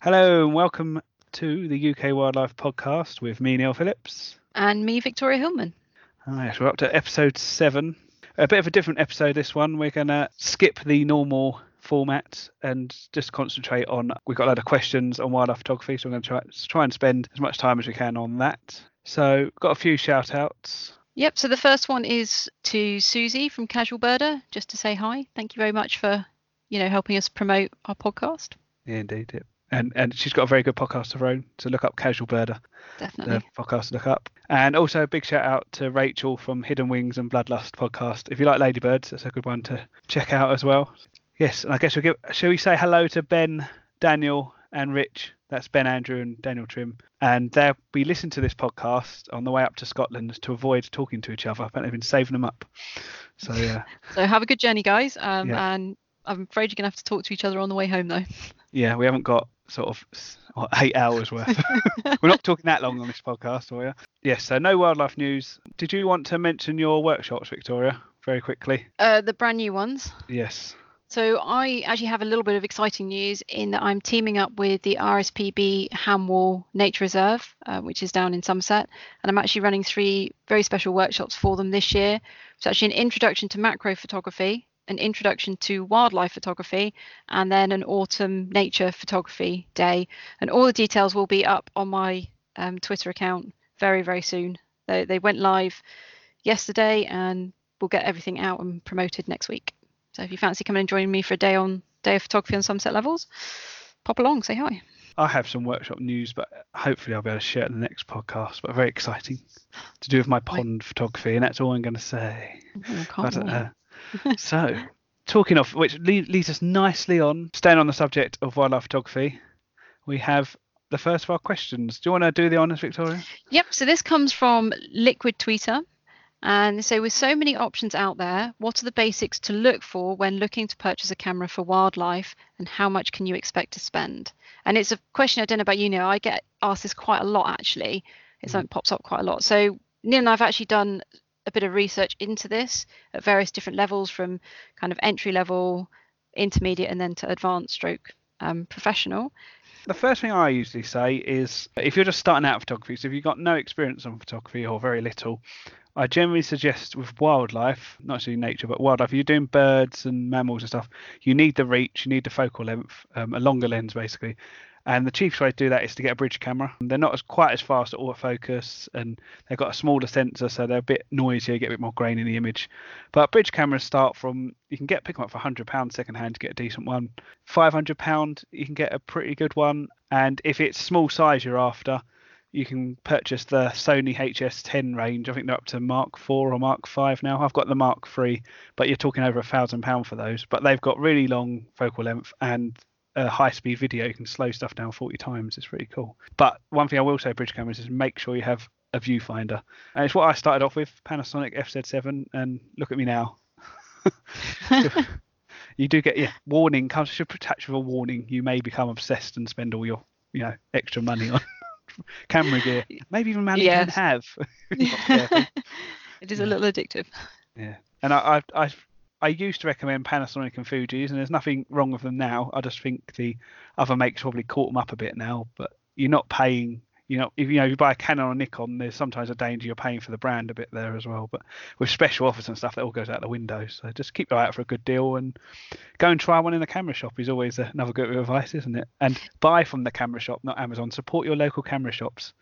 Hello and welcome to the UK Wildlife Podcast with me, Neil Phillips. And me, Victoria Hillman. Oh, yes, we're up to episode seven. A bit of a different episode this one. We're going to skip the normal format and just concentrate on. We've got a lot of questions on wildlife photography, so we're going to try, try and spend as much time as we can on that. So, got a few shout outs. Yep. So the first one is to Susie from Casual Birder, just to say hi. Thank you very much for, you know, helping us promote our podcast. Yeah, indeed. Yep. And and she's got a very good podcast of her own. So look up Casual Birder. Definitely. The podcast to look up. And also a big shout out to Rachel from Hidden Wings and Bloodlust podcast. If you like ladybirds, that's a good one to check out as well. Yes, and I guess we'll give. Shall we say hello to Ben, Daniel, and Rich? That's Ben Andrew and Daniel Trim. And they'll be listening to this podcast on the way up to Scotland to avoid talking to each other. But they've been saving them up. So yeah. So have a good journey, guys. Um, Yeah. And I'm afraid you're gonna have to talk to each other on the way home, though. yeah, we haven't got sort of what, eight hours worth. We're not talking that long on this podcast, are we? Yes. So no wildlife news. Did you want to mention your workshops, Victoria, very quickly? Uh, the brand new ones. Yes. So I actually have a little bit of exciting news in that I'm teaming up with the RSPB Ham Wall Nature Reserve, uh, which is down in Somerset, and I'm actually running three very special workshops for them this year. It's actually an introduction to macro photography, an introduction to wildlife photography, and then an autumn nature photography day. And all the details will be up on my um, Twitter account very, very soon. They, they went live yesterday, and we'll get everything out and promoted next week. So if you fancy coming and joining me for a day on day of photography on Somerset Levels, pop along, say hi. I have some workshop news, but hopefully I'll be able to share it in the next podcast. But very exciting to do with my pond photography, and that's all I'm going to say. Oh, I can't don't wait. know. so, talking of which leads us nicely on, staying on the subject of wildlife photography, we have the first of our questions. Do you want to do the honours, Victoria? Yep. So this comes from Liquid Tweeter. And so, with so many options out there, what are the basics to look for when looking to purchase a camera for wildlife, and how much can you expect to spend? And it's a question I don't know about you, Neil. I get asked this quite a lot actually. It's mm-hmm. something that pops up quite a lot. So Neil and I've actually done a bit of research into this at various different levels, from kind of entry level, intermediate, and then to advanced stroke um, professional. The first thing I usually say is if you're just starting out photography, so if you've got no experience on photography or very little, I generally suggest with wildlife, not necessarily nature, but wildlife, if you're doing birds and mammals and stuff, you need the reach, you need the focal length, um, a longer lens basically. And the cheapest way to do that is to get a bridge camera. They're not as quite as fast at autofocus, and they've got a smaller sensor, so they're a bit noisier, get a bit more grain in the image. But bridge cameras start from you can get pick them up for hundred pounds second hand to get a decent one. Five hundred pound you can get a pretty good one, and if it's small size you're after, you can purchase the Sony RX10 range. I think they're up to Mark 4 or Mark 5 now. I've got the Mark 3, but you're talking over a thousand pound for those. But they've got really long focal length and a high speed video. You can slow stuff down 40 times. It's pretty cool. But one thing I will say, bridge cameras, is make sure you have a viewfinder. And it's what I started off with Panasonic FZ7, and look at me now. you do get yeah warning comes should attach with a warning. You may become obsessed and spend all your you know extra money on camera gear. Maybe even you Yes. have. if you're not careful. it is a little addictive. Yeah, and I, I, I, I used to recommend Panasonic and Fuji's, and there's nothing wrong with them now. I just think the other makes probably caught them up a bit now. But you're not paying. You know, if you know if you buy a Canon or Nikon, there's sometimes a danger you're paying for the brand a bit there as well. But with special offers and stuff, that all goes out the window. So just keep your eye out for a good deal and go and try one in the camera shop is always another good advice, isn't it? And buy from the camera shop, not Amazon. Support your local camera shops.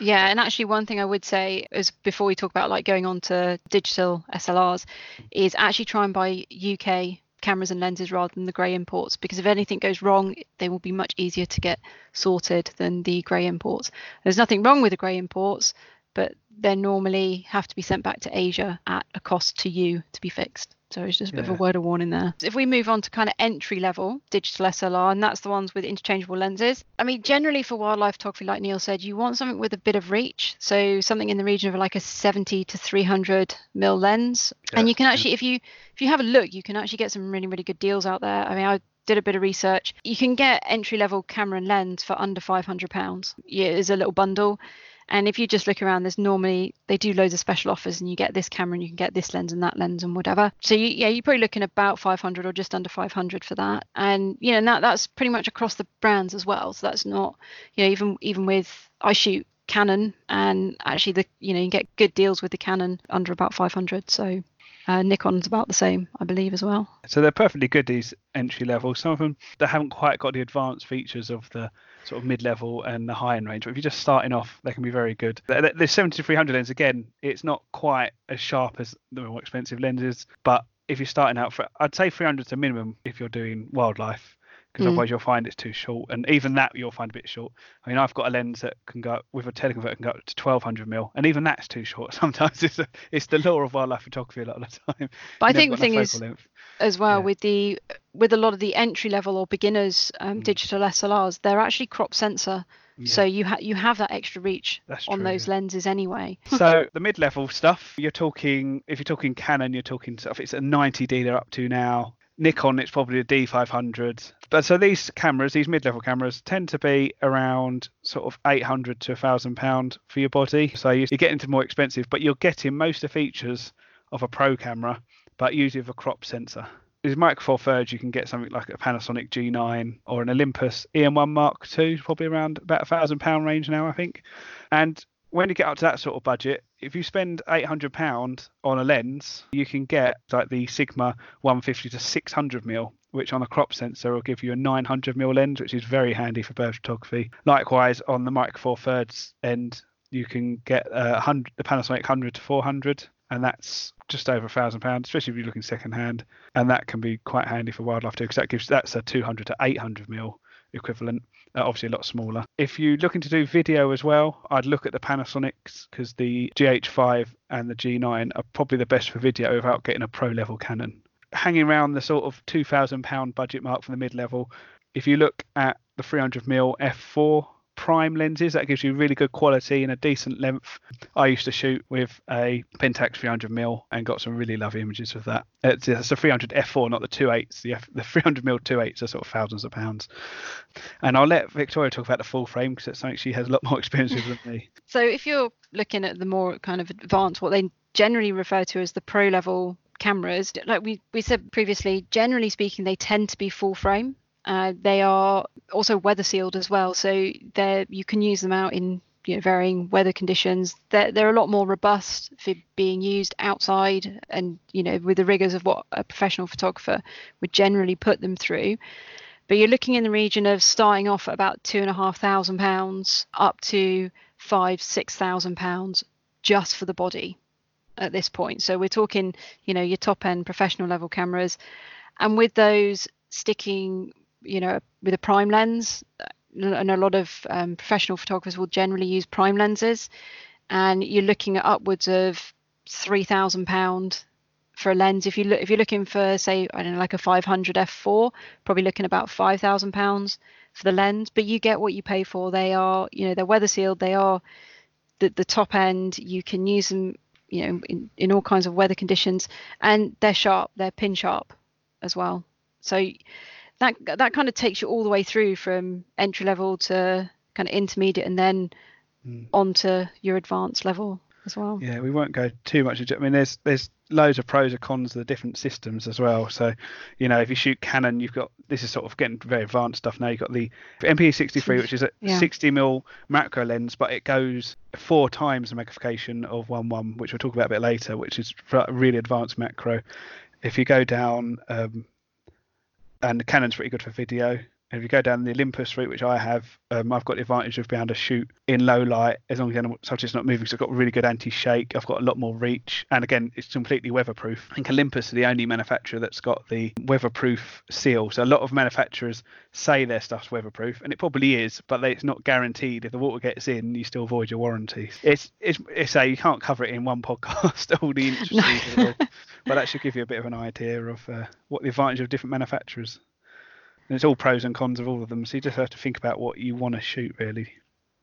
Yeah, and actually, one thing I would say is before we talk about like going on to digital SLRs, is actually try and buy UK cameras and lenses rather than the grey imports because if anything goes wrong, they will be much easier to get sorted than the grey imports. There's nothing wrong with the grey imports, but they normally have to be sent back to Asia at a cost to you to be fixed. So it's just a bit of a word of warning there. If we move on to kind of entry level digital SLR, and that's the ones with interchangeable lenses. I mean, generally for wildlife photography, like Neil said, you want something with a bit of reach. So something in the region of like a 70 to 300 mil lens. and you can actually, if you if you have a look, you can actually get some really really good deals out there. I mean, I did a bit of research. You can get entry level camera and lens for under 500 pounds. Yeah, it's a little bundle. And if you just look around, there's normally they do loads of special offers, and you get this camera and you can get this lens and that lens and whatever. So you, yeah, you're probably looking about 500 or just under 500 for that. And you know, and that that's pretty much across the brands as well. So that's not you know even even with I shoot Canon, and actually the you know you get good deals with the Canon under about 500. So uh, Nikon's about the same, I believe, as well. So they're perfectly good these entry level. Some of them they haven't quite got the advanced features of the sort of mid level and the high end range. But if you're just starting off, they can be very good. The, the 70-300 lens again, it's not quite as sharp as the more expensive lenses, but if you're starting out for, I'd say 300 is a minimum if you're doing wildlife because mm. otherwise you'll find it's too short. And even that you'll find a bit short. I mean, I've got a lens that can go with a teleconverter can go up to 1200 mil, and even that's too short. Sometimes it's a, it's the law of wildlife photography a lot of the time. But I think the thing is, length. as well yeah. with the with a lot of the entry level or beginners um, mm. digital SLRs, they're actually crop sensor. Yeah. So you have you have that extra reach That's on true, those yeah. lenses anyway. so the mid-level stuff, you're talking if you're talking Canon, you're talking stuff. It's a 90D they're up to now. Nikon, it's probably a D500. But so these cameras, these mid-level cameras, tend to be around sort of 800 to 1,000 pound for your body. So you're getting into more expensive, but you're getting most of the features of a pro camera, but usually with a crop sensor. With Micro Four Thirds, you can get something like a Panasonic G9 or an Olympus EM1 Mark II, probably around about a thousand pound range now, I think. And when you get up to that sort of budget, if you spend eight hundred pound on a lens, you can get like the Sigma 150 to 600 mil, which on a crop sensor will give you a 900 mil lens, which is very handy for bird photography. Likewise, on the Micro Four Thirds end, you can get uh, a hundred, the Panasonic 100 to 400, and that's just over a thousand pounds, especially if you're looking second hand, and that can be quite handy for wildlife too, because that gives that's a 200 to 800 mil equivalent. Uh, obviously, a lot smaller. If you're looking to do video as well, I'd look at the Panasonics because the GH5 and the G9 are probably the best for video without getting a pro level Canon. Hanging around the sort of £2,000 budget mark for the mid level, if you look at the 300mm f4 prime lenses. That gives you really good quality and a decent length. I used to shoot with a Pentax 300mm and got some really lovely images with that. It's, it's a 300 f4, not the 2.8s. The, the 300mm 2.8s are sort of thousands of pounds. And I'll let Victoria talk about the full frame because it's something she has a lot more experience with than me. So if you're looking at the more kind of advanced, what they generally refer to as the pro level cameras, like we, we said previously, generally speaking, they tend to be full frame. Uh, they are also weather sealed as well, so they you can use them out in you know, varying weather conditions. They're, they're a lot more robust for being used outside and you know with the rigors of what a professional photographer would generally put them through. But you're looking in the region of starting off at about two and a half thousand pounds up to five, six thousand pounds just for the body at this point. So we're talking, you know, your top end professional level cameras. And with those sticking you know with a prime lens and a lot of um, professional photographers will generally use prime lenses and you're looking at upwards of three thousand pound for a lens. If you look if you're looking for say i don't know like a 500 f4 probably looking about five thousand pounds for the lens but you get what you pay for. They are you know they're weather sealed. They are the, the top end. You can use them you know in, in all kinds of weather conditions and they're sharp. They're pin sharp as well. So that that kind of takes you all the way through from entry level to kind of intermediate and then mm. onto your advanced level as well. Yeah, we won't go too much into. I mean, there's there's loads of pros and cons of the different systems as well. So, you know, if you shoot Canon, you've got this is sort of getting very advanced stuff now. You've got the MPE 65, which is a yeah. 60 mil macro lens, but it goes four times the magnification of 1.1, which we'll talk about a bit later, which is really advanced macro. If you go down um, and the Canon's pretty good for video. If you go down the Olympus route, which I have, um, I've got the advantage of being able to shoot in low light as long as the subject's not moving. So I've got really good anti-shake. I've got a lot more reach, and again, it's completely weatherproof. I think Olympus are the only manufacturer that's got the weatherproof seal. So a lot of manufacturers say their stuff's weatherproof, and it probably is, but they, it's not guaranteed. If the water gets in, you still void your warranty. It's it's it's a you can't cover it in one podcast all the intricacies, no. But that should give you a bit of an idea of uh, what the advantage of different manufacturers. And it's all pros and cons of all of them. So you just have to think about what you want to shoot, really.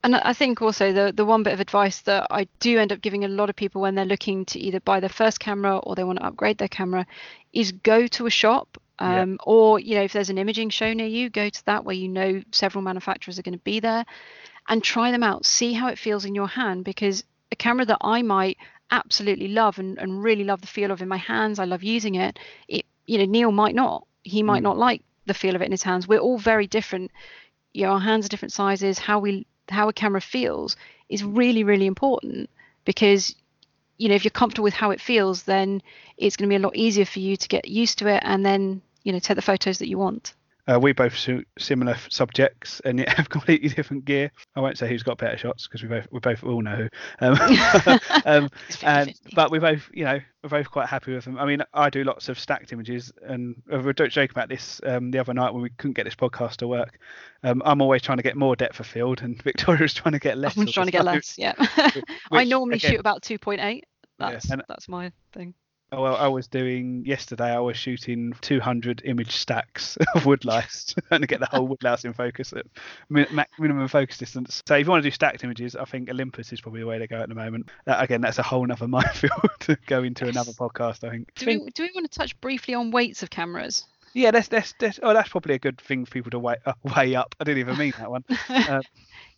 And I think also the the one bit of advice that I do end up giving a lot of people when they're looking to either buy their first camera or they want to upgrade their camera is go to a shop um, yeah. or you know if there's an imaging show near you go to that where you know several manufacturers are going to be there and try them out. See how it feels in your hand because a camera that I might absolutely love and, and really love the feel of in my hands, I love using it. It you know, Neil might not. He might mm. not like the feel of it in his hands. We're all very different. You know, our hands are different sizes. How we how a camera feels is really, really important because you know if you're comfortable with how it feels then it's going to be a lot easier for you to get used to it and then you know take the photos that you want uh, we both shoot similar subjects and yet have completely different gear. I won't say who's got better shots because we both we both all know who. Um, um, and, but we both, you know, we're both quite happy with them. I mean, I do lots of stacked images, and we don't joke about this um, the other night when we couldn't get this podcast to work. Um, I'm always trying to get more depth of field, and Victoria's trying to get less. I'm trying to get less. Yeah. which, I normally again, shoot about 2.8. That's yeah, and, that's my thing. Oh, well, I was doing yesterday. I was shooting 200 image stacks of woodlice trying to get the whole woodlouse in focus at minimum focus distance. So if you want to do stacked images, I think Olympus is probably the way to go at the moment. That, again, that's a whole other minefield to go into yes. another podcast. I think. Do we, do we want to touch briefly on weights of cameras? Yeah, that's that's, that's oh that's probably a good thing for people to weigh uh, weigh up. I didn't even mean that one. Uh,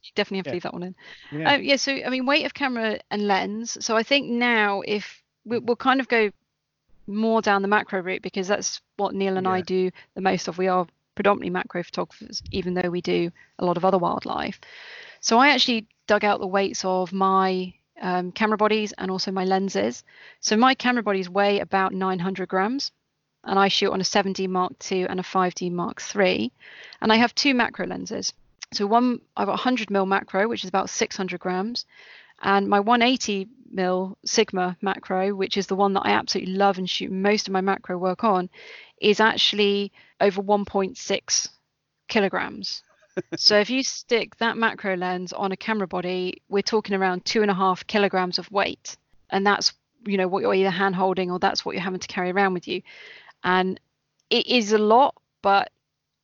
you definitely have to yeah. leave that one in. Yeah. Uh, yeah. So I mean, weight of camera and lens. So I think now if we, we'll kind of go more down the macro route because that's what Neil and yeah. I do the most of. We are predominantly macro photographers, even though we do a lot of other wildlife. So I actually dug out the weights of my um, camera bodies and also my lenses. So my camera bodies weigh about 900 grams, and I shoot on a 7D Mark II and a 5D Mark III. And I have two macro lenses. So one, I've got 100 mil macro, which is about 600 grams, and my 180 mil Sigma macro, which is the one that I absolutely love and shoot most of my macro work on, is actually over 1.6 kilograms. so if you stick that macro lens on a camera body, we're talking around two and a half kilograms of weight, and that's you know what you're either hand holding or that's what you're having to carry around with you, and it is a lot, but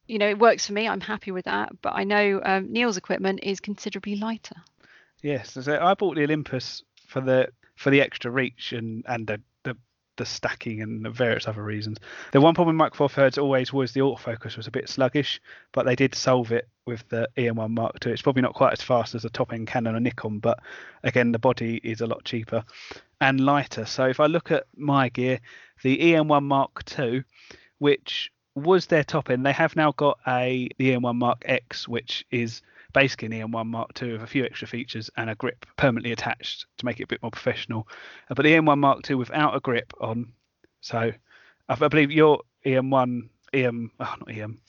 you know it works for me. I'm happy with that. But I know um, Neil's equipment is considerably lighter. Yes, I bought the Olympus for the for the extra reach and and the the, the stacking and the various other reasons. The one problem with Micro Four Thirds always was the autofocus was a bit sluggish, but they did solve it with the EM1 Mark II. It's probably not quite as fast as a top end Canon or Nikon, but again the body is a lot cheaper and lighter. So if I look at my gear, the EM1 Mark II, which was their top end, they have now got a the EM1 Mark X, which is basically an EM1 Mark II with a few extra features and a grip permanently attached to make it a bit more professional. Uh, but the EM1 Mark II without a grip on, so I, believe your EM1, EM, oh, not EM,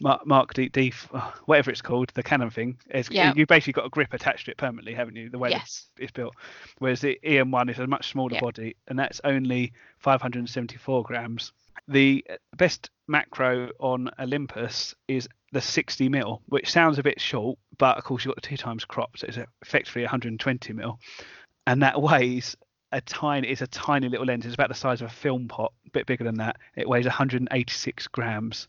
Mark, Mark D, D, oh, whatever it's called, the Canon thing, is yeah. you basically got a grip attached to it permanently, haven't you? The way yes. it's, built. Whereas the EM1 is a much smaller yeah. body, and that's only 574 grams. The best macro on Olympus is the 60 mil, which sounds a bit short, but of course you've got the two times crop, so it's effectively 120 mil, and that weighs a tiny. It's a tiny little lens. It's about the size of a film pot, a bit bigger than that. It weighs 186 grams.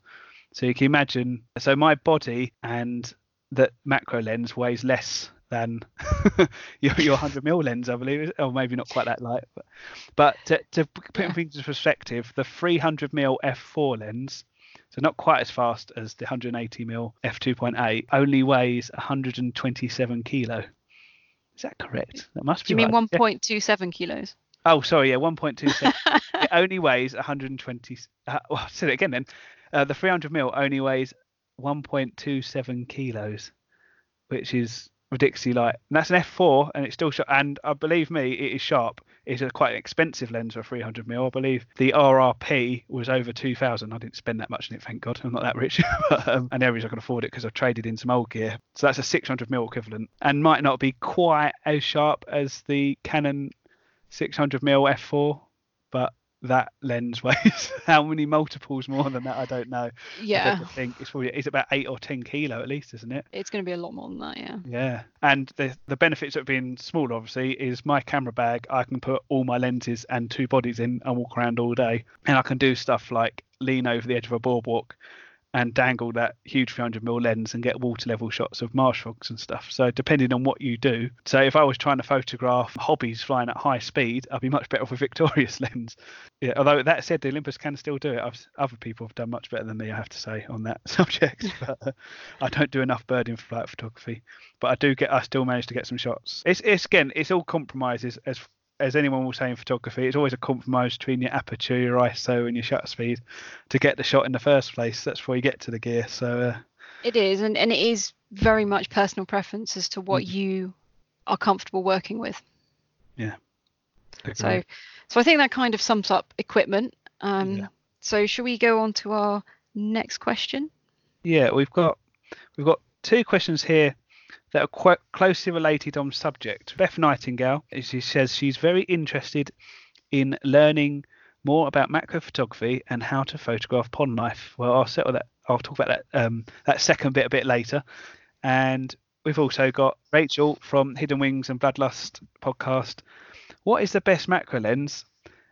So you can imagine. So my body and that macro lens weighs less than your, your 100 mil lens, I believe, or maybe not quite that light. But, but to, to put yeah. things into perspective, the 300 mil f4 lens so not quite as fast as the 180 mm f2.8, only weighs 127 kilo. Is that correct? That must be. Do you right. mean 1.27 yeah. kilos? Oh, sorry, yeah, 1.27. it only weighs 120. Uh, well, I'll say it again then. Uh, the 300 mil only weighs 1.27 kilos, which is ridiculously light. And that's an f4, and it's still sharp. And uh, believe me, it is sharp. It's a quite an expensive lens for 300 mm. I believe the RRP was over 2,000. I didn't spend that much on it, thank God. I'm not that rich, but, um, and the only reason I can afford it because I've traded in some old gear. So that's a 600 mm equivalent, and might not be quite as sharp as the Canon 600 mm f4, but that lens weighs how many multiples more than that i don't know. Yeah. i think it's probably it's about eight or ten kilo at least isn't it? It's going to be a lot more than that yeah. Yeah and the the benefits of being small obviously is my camera bag i can put all my lenses and two bodies in and walk around all day. And i can do stuff like lean over the edge of a boardwalk and dangle that huge 300mm lens and get water level shots of marsh frogs and stuff. So depending on what you do, so if I was trying to photograph hobbies flying at high speed, I'd be much better with a Victoria's lens. Yeah, although that said, the Olympus can still do it. I've, other people have done much better than me, I have to say, on that subject. but uh, I don't do enough bird in flight photography, but I do get, I still manage to get some shots. It's, it's again, it's all compromises as as anyone will say in photography, it's always a compromise between your aperture, your ISO, and your shutter speed to get the shot in the first place. That's before you get to the gear. So uh, it is, and, and it is very much personal preference as to what mm. you are comfortable working with. Yeah. So, so I think that kind of sums up equipment. Um, yeah. So, should we go on to our next question? Yeah, we've got we've got two questions here that are quite closely related on subject. Beth Nightingale, she says she's very interested in learning more about macro photography and how to photograph pond life. Well, I'll settle that. I'll talk about that um, that second bit a bit later. And we've also got Rachel from Hidden Wings and Bloodlust podcast. What is the best macro lens,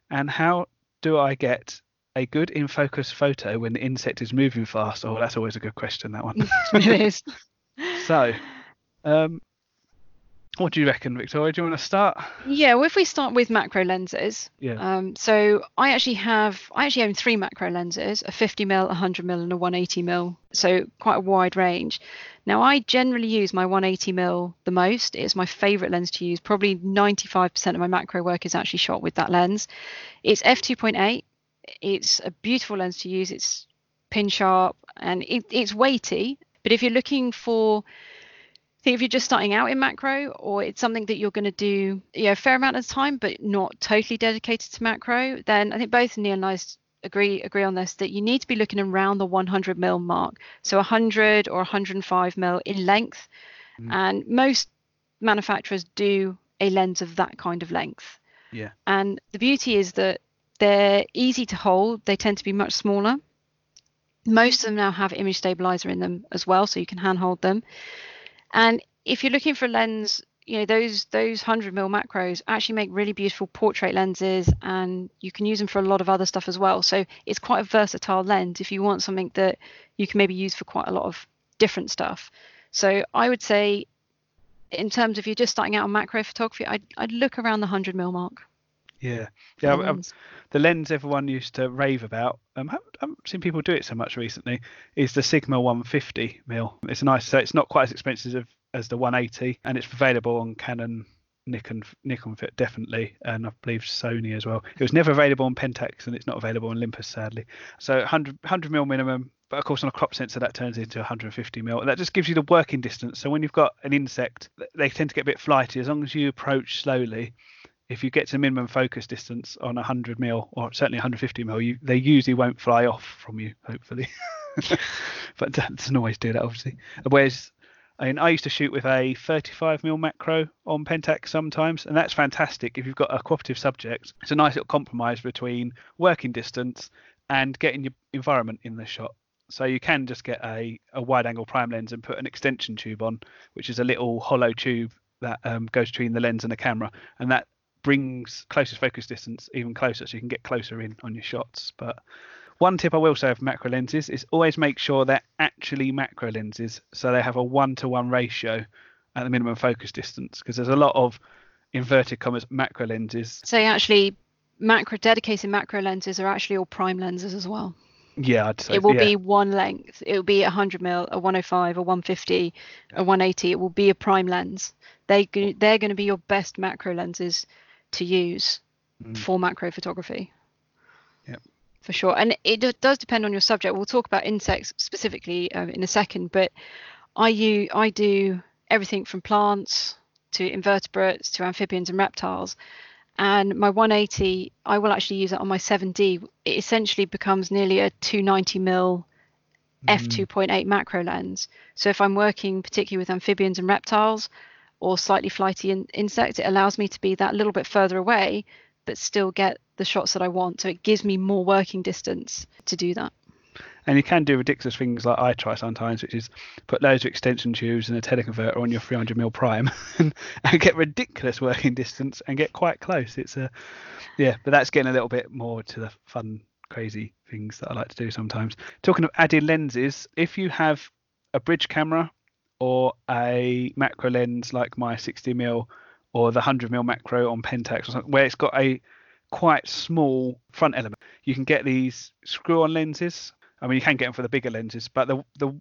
and how do I get a good in focus photo when the insect is moving fast? Oh, that's always a good question. That one. it is. so um, what do you reckon, Victoria? Do you want to start? Yeah, well, if we start with macro lenses. Yeah. Um, so I actually have, I actually own three macro lenses: a 50 mm, a 100 mm, and a 180 mm. So quite a wide range. Now I generally use my 180 mm the most. It's my favourite lens to use. Probably 95% of my macro work is actually shot with that lens. It's f2.8. It's a beautiful lens to use. It's pin sharp and it, it's weighty. But if you're looking for think if you're just starting out in macro or it's something that you're going to do you know, a fair amount of time but not totally dedicated to macro, then I think both Neil and I agree agree on this that you need to be looking around the 100 mil mark, so 100 or 105 mil in length, mm. and most manufacturers do a lens of that kind of length. Yeah. And the beauty is that they're easy to hold. They tend to be much smaller. Most of them now have image stabilizer in them as well, so you can handhold them. And if you're looking for a lens, you know those those 100 mil macros actually make really beautiful portrait lenses, and you can use them for a lot of other stuff as well. So it's quite a versatile lens if you want something that you can maybe use for quite a lot of different stuff. So I would say, in terms of you're just starting out on macro photography, I'd I'd look around the 100 mil mark. Yeah, yeah. Um, the lens everyone used to rave about, um, I haven't seen people do it so much recently, is the Sigma 150 mil. It's nice, so it's not quite as expensive as the 180, and it's available on Canon, Nikon, Nikon Fit definitely, and I believe Sony as well. It was never available on Pentax, and it's not available on Olympus sadly. So 100 100 mil minimum, but of course on a crop sensor that turns into 150 mil. And that just gives you the working distance. So when you've got an insect, they tend to get a bit flighty. As long as you approach slowly, if you get to minimum focus distance on 100 mil or certainly 150 mil, you, they usually won't fly off from you, hopefully. but that doesn't always do that, obviously. Whereas, I mean, I used to shoot with a 35 mil macro on Pentax sometimes, and that's fantastic if you've got a cooperative subject. It's a nice little compromise between working distance and getting your environment in the shot. So you can just get a, a wide angle prime lens and put an extension tube on, which is a little hollow tube that um, goes between the lens and the camera, and that brings closest focus distance even closer so you can get closer in on your shots. But one tip I will say of macro lenses is always make sure they're actually macro lenses so they have a one to one ratio at the minimum focus distance because there's a lot of inverted commas macro lenses. So actually macro dedicated macro lenses are actually all prime lenses as well. Yeah, I'd say it will yeah. be one length. It will be a 100 mil, a 105, a 150, a 180. It will be a prime lens. They they're going to be your best macro lenses to use mm. for macro photography. Yep. For sure. And it does depend on your subject. We'll talk about insects specifically uh, in a second, but I, use, I do everything from plants to invertebrates to amphibians and reptiles. And my 180, I will actually use it on my 7D. It essentially becomes nearly a 290 mil mm. f2.8 macro lens. So if I'm working particularly with amphibians and reptiles, or slightly flighty in, insect, it allows me to be that little bit further away, but still get the shots that I want. So it gives me more working distance to do that. And you can do ridiculous things like I try sometimes, which is put loads of extension tubes and a teleconverter on your 300 mm prime and, and get ridiculous working distance and get quite close. It's a yeah, but that's getting a little bit more to the fun crazy things that I like to do sometimes. Talking of added lenses, if you have a bridge camera or a macro lens like my 60mm or the 100mm macro on Pentax or something, where it's got a quite small front element, you can get these screw-on lenses. I mean, you can get them for the bigger lenses, but the the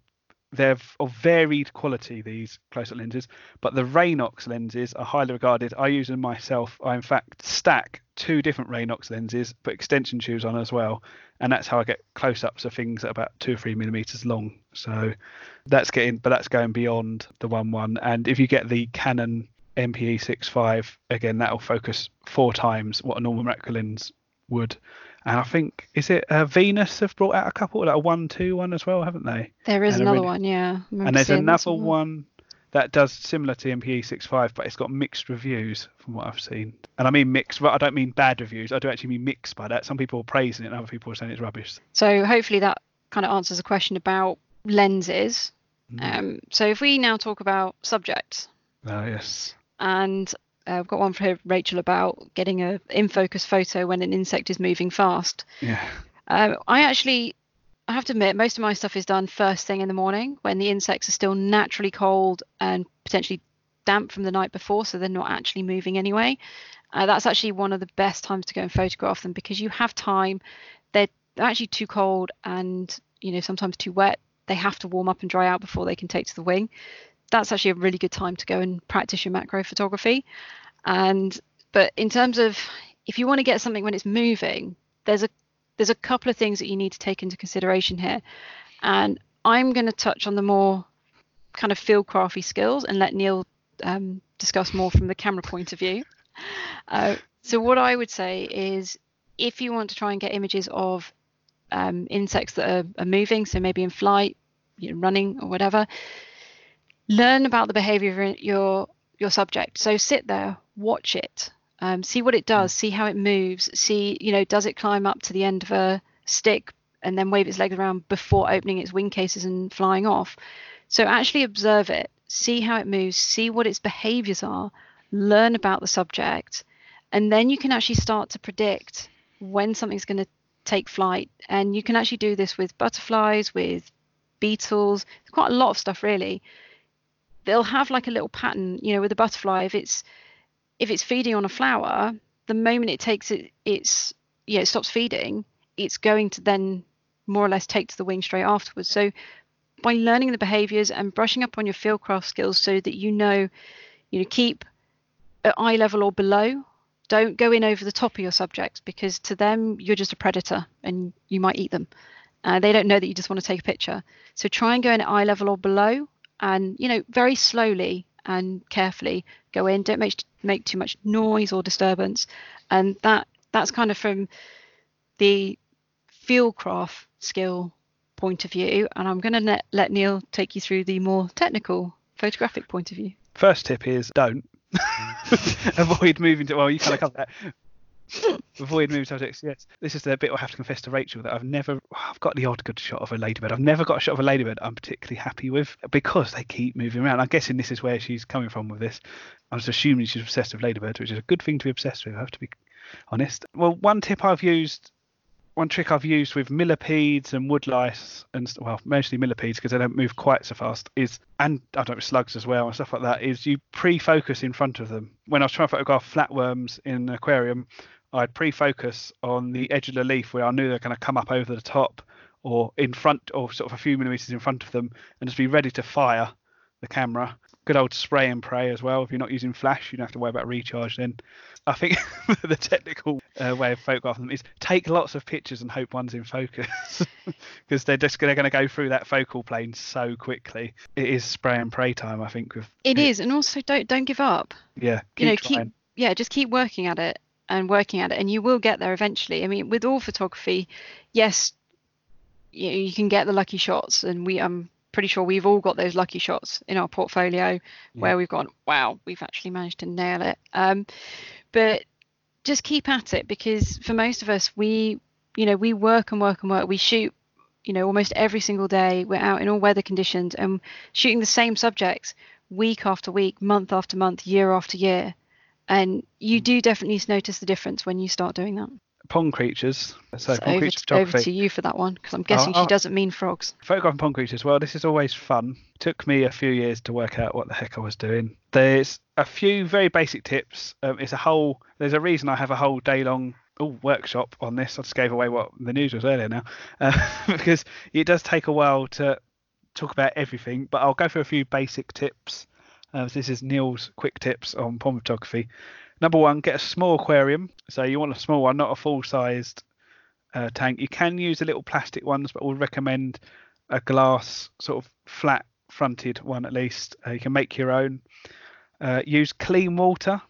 they're of varied quality these close-up lenses but the Raynox lenses are highly regarded. I use them myself. I in fact stack two different Raynox lenses put extension tubes on as well and that's how i get close-ups of things at about two or three millimeters long. So that's getting but that's going beyond the one one. And if you get the canon mpe 6.5 again that'll focus four times what a normal macro lens would and I think is it uh, Venus have brought out a couple like a one-two one as well, haven't they? There is And another really- one, yeah. And there's another somewhere. one that does similar to MPE 6.5, but it's got mixed reviews from what I've seen. And I mean mixed, but I don't mean bad reviews. I do actually mean mixed by that. Some people are praising it, and other people are saying it's rubbish. So hopefully that kind of answers the question about lenses. Mm. Um, so if we now talk about subjects, Oh, yes. and I've got one for Rachel about getting a in focus photo when an insect is moving fast. Yeah. Um, I actually, I have to admit, most of my stuff is done first thing in the morning when the insects are still naturally cold and potentially damp from the night before, so they're not actually moving anyway. Uh, that's actually one of the best times to go and photograph them because you have time. They're actually too cold and you know sometimes too wet. They have to warm up and dry out before they can take to the wing. That's actually a really good time to go and practice your macro photography. And but in terms of if you want to get something when it's moving, there's a there's a couple of things that you need to take into consideration here. And I'm going to touch on the more kind of field crafty skills and let Neil um, discuss more from the camera point of view. Uh, so what I would say is if you want to try and get images of um, insects that are, are moving, so maybe in flight, you know, running or whatever, learn about the behavior of your your, subject. So sit there, watch it, um, see what it does, see how it moves, see you know does it climb up to the end of a stick and then wave its legs around before opening its wing cases and flying off. So actually observe it, see how it moves, see what its behaviors are, learn about the subject, and then you can actually start to predict when something's going to take flight. And you can actually do this with butterflies, with beetles, quite a lot of stuff really. They'll have like a little pattern, you know, with a butterfly. If it's if it's feeding on a flower, the moment it takes it, it's yeah, it stops feeding, it's going to then more or less take to the wing straight afterwards. So by learning the behaviors and brushing up on your fieldcraft skills so that you know, you know, keep at eye level or below. Don't go in over the top of your subjects because to them you're just a predator and you might eat them. Uh, they don't know that you just want to take a picture. So try and go in at eye level or below, and you know very slowly and carefully go in. Don't make make too much noise or disturbance, and that that's kind of from the fieldcraft skill point of view. And I'm going to let, let Neil take you through the more technical photographic point of view. First tip is don't avoid moving to. Well, you kind of covered that. Avoid moving subjects. Yes, this is the bit I have to confess to Rachel that I've never. I've got the odd good shot of a ladybird. I've never got a shot of a ladybird I'm particularly happy with because they keep moving around. I'm guessing this is where she's coming from with this. I'm just assuming she's obsessed with ladybirds, which is a good thing to be obsessed with. I have to be honest. Well, one tip I've used one trick I've used with millipedes and woodlice and well mostly millipedes because they don't move quite so fast is and I don't know slugs as well and stuff like that is you pre-focus in front of them. When I was trying to photograph flatworms in an aquarium, I'd pre-focus on the edge of the leaf where I knew they're going to come up over the top or in front or sort of a few millimeters in front of them and just be ready to fire the camera. Good old spray and pray as well. If you're not using flash, you don't have to worry about recharge then. I think the technical uh, way of photographing them is take lots of pictures and hope one's in focus because they're just they're going to go through that focal plane so quickly. It is spray and pray time, I think. With It is, and also don't don't give up. yeah, keep you know, trying. keep yeah, just keep working at it and working at it, and you will get there eventually. I mean, with all photography, yes, you, you can get the lucky shots, and we I'm pretty sure we've all got those lucky shots in our portfolio where we've gone, wow, we've actually managed to nail it. Um, but just keep at it because for most of us, we you know we work and work and work. We shoot you know almost every single day. We're out in all weather conditions and shooting the same subjects week after week, month after month, year after year and you do definitely notice the difference when you start doing that pond creatures. So, So pond over, creature to, over to you for that one because I'm guessing I'll- she doesn't mean frogs. Photographing pond creatures. Well, this is always fun. Took me a few years to work out what the heck I was doing. There's a few very basic tips. Um, it's a whole. There's a reason I have a whole day long oh, workshop on this. I just gave away what the news was earlier now, uh, because it does take a while to talk about everything. But I'll go through a few basic tips. Uh, so this is Neil's quick tips on pond photography. Number one, get a small aquarium. So you want a small one, not a full sized uh, tank. You can use the little plastic ones, but we'll recommend a glass sort of flat fronted one at least. Uh, you can make your own. Uh, use clean water,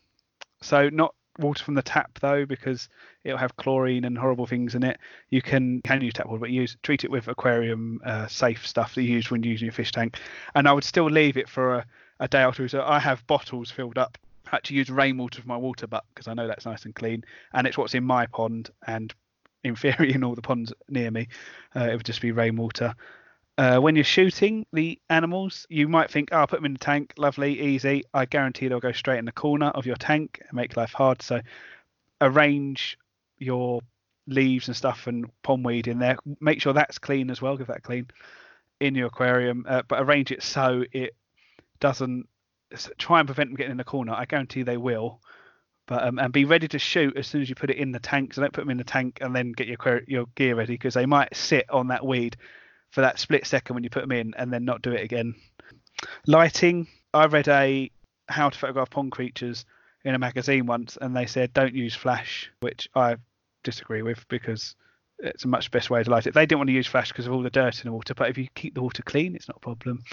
so not water from the tap though, because it'll have chlorine and horrible things in it. You can can use tap water, but use treat it with aquarium uh, safe stuff that you use when using your fish tank. And I would still leave it for a, a day or two. So I have bottles filled up. I had to use rainwater for my water butt because I know that's nice and clean, and it's what's in my pond. And in theory, in all the ponds near me, uh, it would just be rainwater. Uh, when you're shooting the animals, you might think, oh, I'll put them in the tank, lovely, easy. I guarantee they'll go straight in the corner of your tank and make life hard. So arrange your leaves and stuff and pondweed in there. Make sure that's clean as well, give that clean in your aquarium, uh, but arrange it so it doesn't try and prevent them getting in the corner. I guarantee they will. But um, and be ready to shoot as soon as you put it in the tank. So don't put them in the tank and then get your your gear ready because they might sit on that weed for that split second when you put them in and then not do it again. Lighting. I read a how to photograph pond creatures in a magazine once, and they said don't use flash, which I disagree with because it's a much best way to light it. They didn't want to use flash because of all the dirt in the water, but if you keep the water clean, it's not a problem.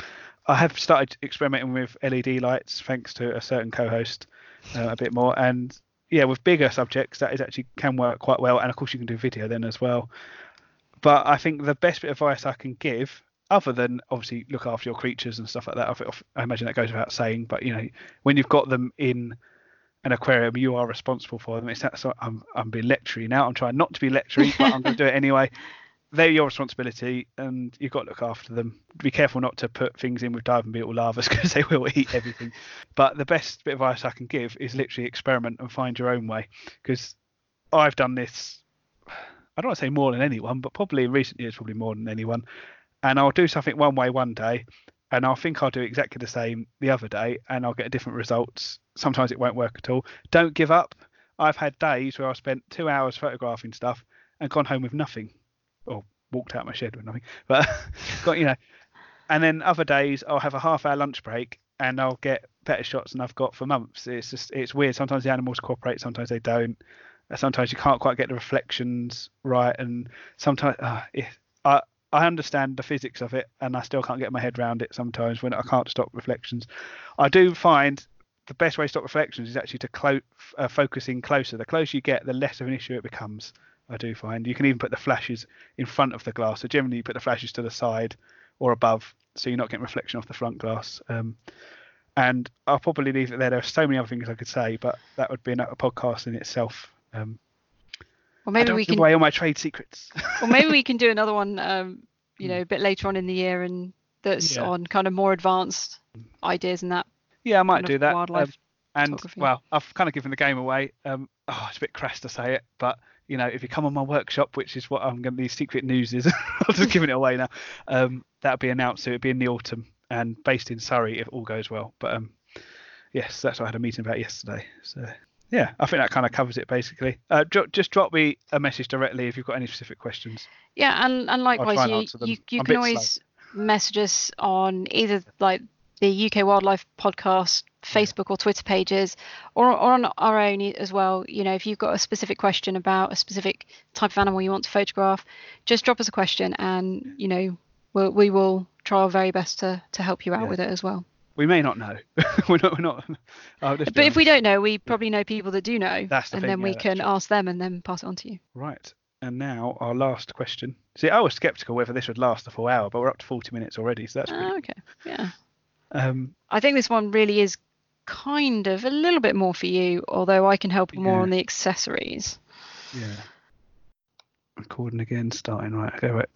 I have started experimenting with LED lights thanks to a certain co-host uh, a bit more, and yeah, with bigger subjects that is actually can work quite well, and of course you can do video then as well. But I think the best bit of advice I can give, other than obviously look after your creatures and stuff like that, I I imagine that goes without saying. But you know, when you've got them in an aquarium, you are responsible for them. It's that sort. I'm I'm being lectury now. I'm trying not to be lectury, but I'm going to do it anyway. They're your responsibility, and you've got to look after them. Be careful not to put things in with diving beetle larvas because they will eat everything. But the best bit of advice I can give is literally experiment and find your own way. Because I've done this. I don't want to say more than anyone, but probably in recent years, probably more than anyone. And I'll do something one way one day, and I'll think I'll do exactly the same the other day, and I'll get different results. Sometimes it won't work at all. Don't give up. I've had days where I spent two hours photographing stuff and gone home with nothing, or walked out my shed with nothing. But got you know, and then other days I'll have a half hour lunch break and I'll get better shots than I've got for months. It's just it's weird. Sometimes the animals cooperate, sometimes they don't. Sometimes you can't quite get the reflections right, and sometimes uh, it, I I understand the physics of it, and I still can't get my head around it. Sometimes when I can't stop reflections, I do find the best way to stop reflections is actually to clo- uh, focus in closer. The closer you get, the less of an issue it becomes. I do find you can even put the flashes in front of the glass. So generally, you put the flashes to the side or above, so you're not getting reflection off the front glass. Um, and I'll probably leave it there. There are so many other things I could say, but that would be a podcast in itself. Um, I maybe don't we give can away all my trade secrets. or maybe we can do another one um you know a bit later on in the year and that's Hmm. Yeah. on kind of more advanced ideas and that yeah, I might do that. Um, wildlife and well, I've kind of given the game away. Um, oh, it's a bit crass to say it, but you know, if you come on my workshop, which is what I'm going to be secret news is, I'm just giving it away now. Um, that'll be announced. So it'll be in the autumn and based in Surrey if all goes well. But um, yes, that's what I had a meeting about yesterday. So yeah, I think that kind of covers it basically. Uh, dro- just drop me a message directly if you've got any specific questions. yeah and and likewise and you you, you I'm can bit always message us on either like the UK Wildlife Podcast Facebook or Twitter pages, or, or on our own as well. You know, if you've got a specific question about a specific type of animal you want to photograph, just drop us a question, and you know, we'll, we will try our very best to to help you out Yeah. with it as well. We may not know. we're not. We're not. But if we don't know, we probably know people that do know, That's the and thing, then yeah, we that's can true. ask them and then pass it on to you. Right. And now our last question. See, I was skeptical whether this would last the full hour, but we're up to 40 minutes already, so that's pretty. Ah, okay, yeah. Um, I think this one really is kind of a little bit more for you, although I can help more Yeah. on the accessories. yeah. Recording again, starting right. Okay, right.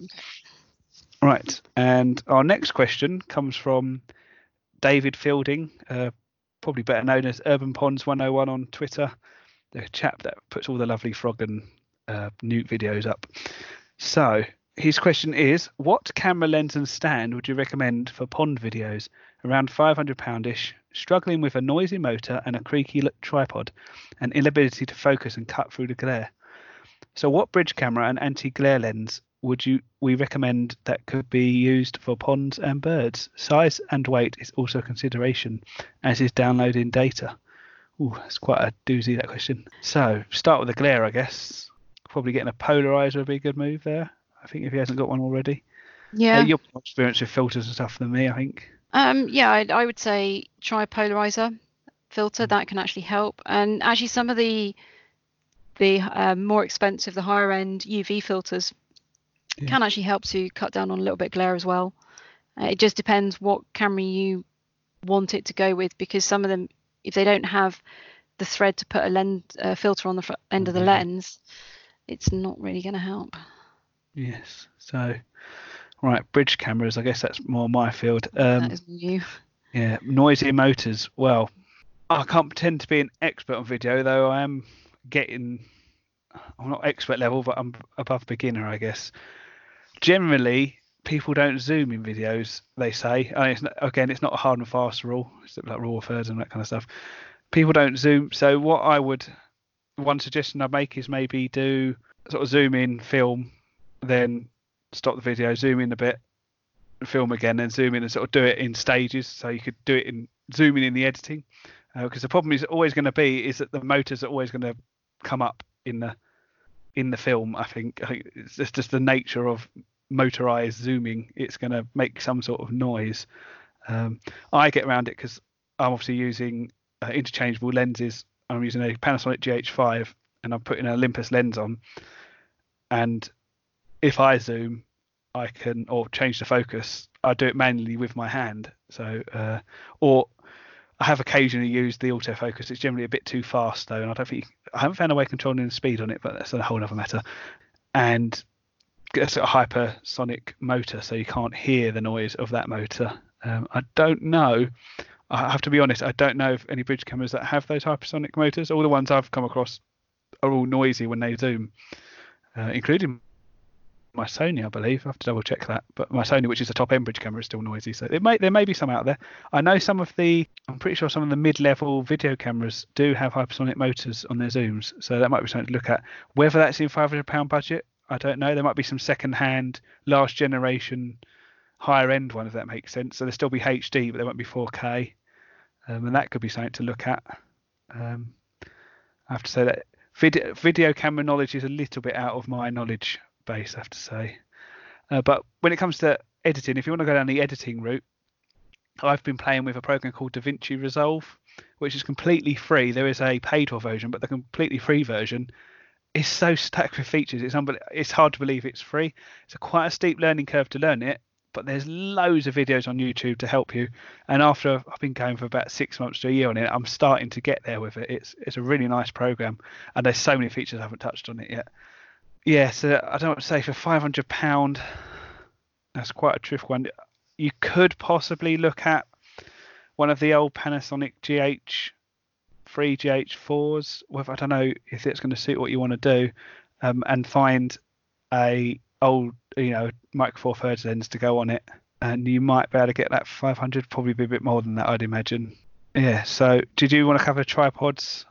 Right. And our next question comes from David Fielding, uh, probably better known as Urban Ponds 101 on Twitter, the chap that puts all the lovely frog and uh, nuke videos up. So his question is, what camera lens and stand would you recommend for pond videos? Around 500 poundish, struggling with a noisy motor and a creaky tripod, and inability to focus and cut through the glare. So, what bridge camera and anti-glare lens would you we recommend that could be used for ponds and birds? Size and weight is also a consideration, as is downloading data. Ooh, that's quite a doozy that question. So, start with the glare, I guess. Probably getting a polarizer would be a good move there. I think if he hasn't got one already. Yeah. Uh, you're more experienced with filters and stuff than me, I think. Um, yeah, I, I would say try polarizer filter. That can actually help. And actually, some of the the uh, more expensive, the higher end UV filters yeah. can actually help to cut down on a little bit glare as well. Uh, it just depends what camera you want it to go with because some of them, if they don't have the thread to put a lens uh, filter on the front end of the lens, it's not really going to help. Yes. So, right, bridge cameras. I guess that's more my field. Um, that is new. Yeah, noisy motors. Well, I can't pretend to be an expert on video, though I am getting. I'm not expert level, but I'm above beginner, I guess. Generally, people don't zoom in videos. They say, I mean, it's not, again, it's not a hard and fast rule. It's like rule of thirds and that kind of stuff. People don't zoom. So what I would, one suggestion I'd make is maybe do sort of zoom in film then stop the video, zoom in a bit, and film again, then zoom in and sort of do it in stages. So you could do it in zooming in the editing. Because uh, the problem is always going to be is that the motors are always going to come up in the in the film. I think, I think it's just, just the nature of motorized zooming. It's going to make some sort of noise. Um, I get around it because I'm obviously using uh, interchangeable lenses. I'm using a Panasonic GH5 and I'm putting an Olympus lens on, and if I zoom, I can or change the focus. I do it manually with my hand. So uh, or I have occasionally used the autofocus. It's generally a bit too fast though, and I don't think I haven't found a way of controlling the speed on it, but that's a whole other matter. And it's a hypersonic motor, so you can't hear the noise of that motor. Um, I don't know. I have to be honest. I don't know if any bridge cameras that have those hypersonic motors. All the ones I've come across are all noisy when they zoom, uh, including my Sony, I believe. I have to double check that. But my Sony, which is a top end bridge camera, is still noisy. So it may there may be some out there. I know some of the I'm pretty sure some of the mid level video cameras do have hypersonic motors on their zooms. So that might be something to look at. Whether that's in five hundred pound budget, I don't know. There might be some second hand, last generation, higher end one if that makes sense. So there'll still be HD, but there won't be 4K. Um, and that could be something to look at. Um, I have to say that video, video camera knowledge is a little bit out of my knowledge I have to say. Uh, but when it comes to editing, if you want to go down the editing route, I've been playing with a program called DaVinci Resolve, which is completely free. There is a paid for version, but the completely free version is so stacked with features. It's it's hard to believe it's free. It's a quite a steep learning curve to learn it, but there's loads of videos on YouTube to help you. And after I've been going for about six months to a year on it, I'm starting to get there with it. It's it's a really nice program, and there's so many features I haven't touched on it yet yeah, so I don't say for five hundred pound. That's quite a tricky one. You could possibly look at one of the old Panasonic GH three GH4s. Whether I don't know if it's going to suit what you want to do, um, and find a old you know micro four thirds lens to go on it, and you might be able to get that 500. Probably be a bit more than that, I'd imagine. Yeah. So, did you want to cover tripods?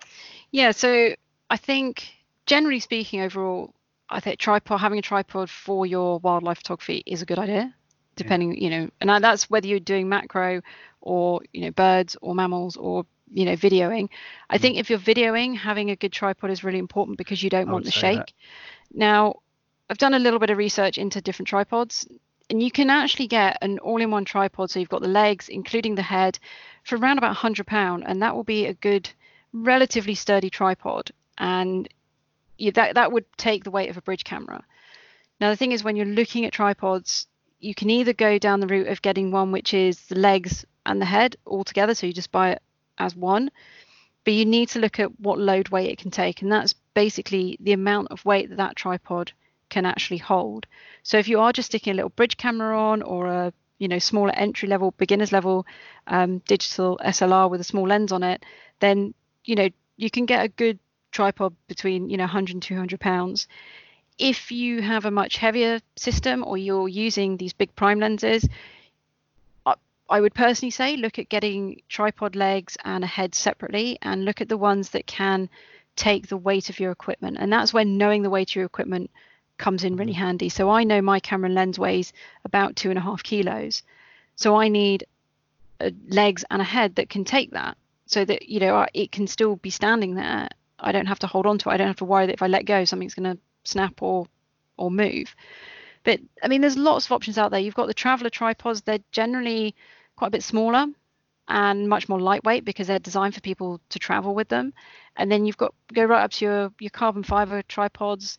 Yeah. So I think generally speaking, overall, I think tripod having a tripod for your wildlife photography is a good idea, depending yeah. you know, and that's whether you're doing macro or you know birds or mammals or you know videoing. I mm. think if you're videoing, having a good tripod is really important because you don't I want the shake. That. Now, I've done a little bit of research into different tripods, and you can actually get an all-in-one tripod. So you've got the legs, including the head, for around about 100 pound, and that will be a good, relatively sturdy tripod. And that that would take the weight of a bridge camera. Now the thing is, when you're looking at tripods, you can either go down the route of getting one which is the legs and the head all together, so you just buy it as one, but you need to look at what load weight it can take, and that's basically the amount of weight that that tripod can actually hold. So if you are just sticking a little bridge camera on or a you know smaller entry level, beginners level um, digital SLR with a small lens on it, then you know you can get a good tripod between you know 100 and 200 pounds if you have a much heavier system or you're using these big prime lenses I would personally say look at getting tripod legs and a head separately and look at the ones that can take the weight of your equipment. And that's when knowing the weight of your equipment comes in really mm-hmm. handy. So I know my camera lens weighs about two and a half kilos. So I need legs and a head that can take that so that, you know, it can still be standing there. I don't have to hold on to it. I don't have to worry that if I let go, something's going to snap or or move. But I mean, there's lots of options out there. You've got the traveler tripods. They're generally quite a bit smaller and much more lightweight because they're designed for people to travel with them. And then you've got go right up to your your carbon fiber tripods.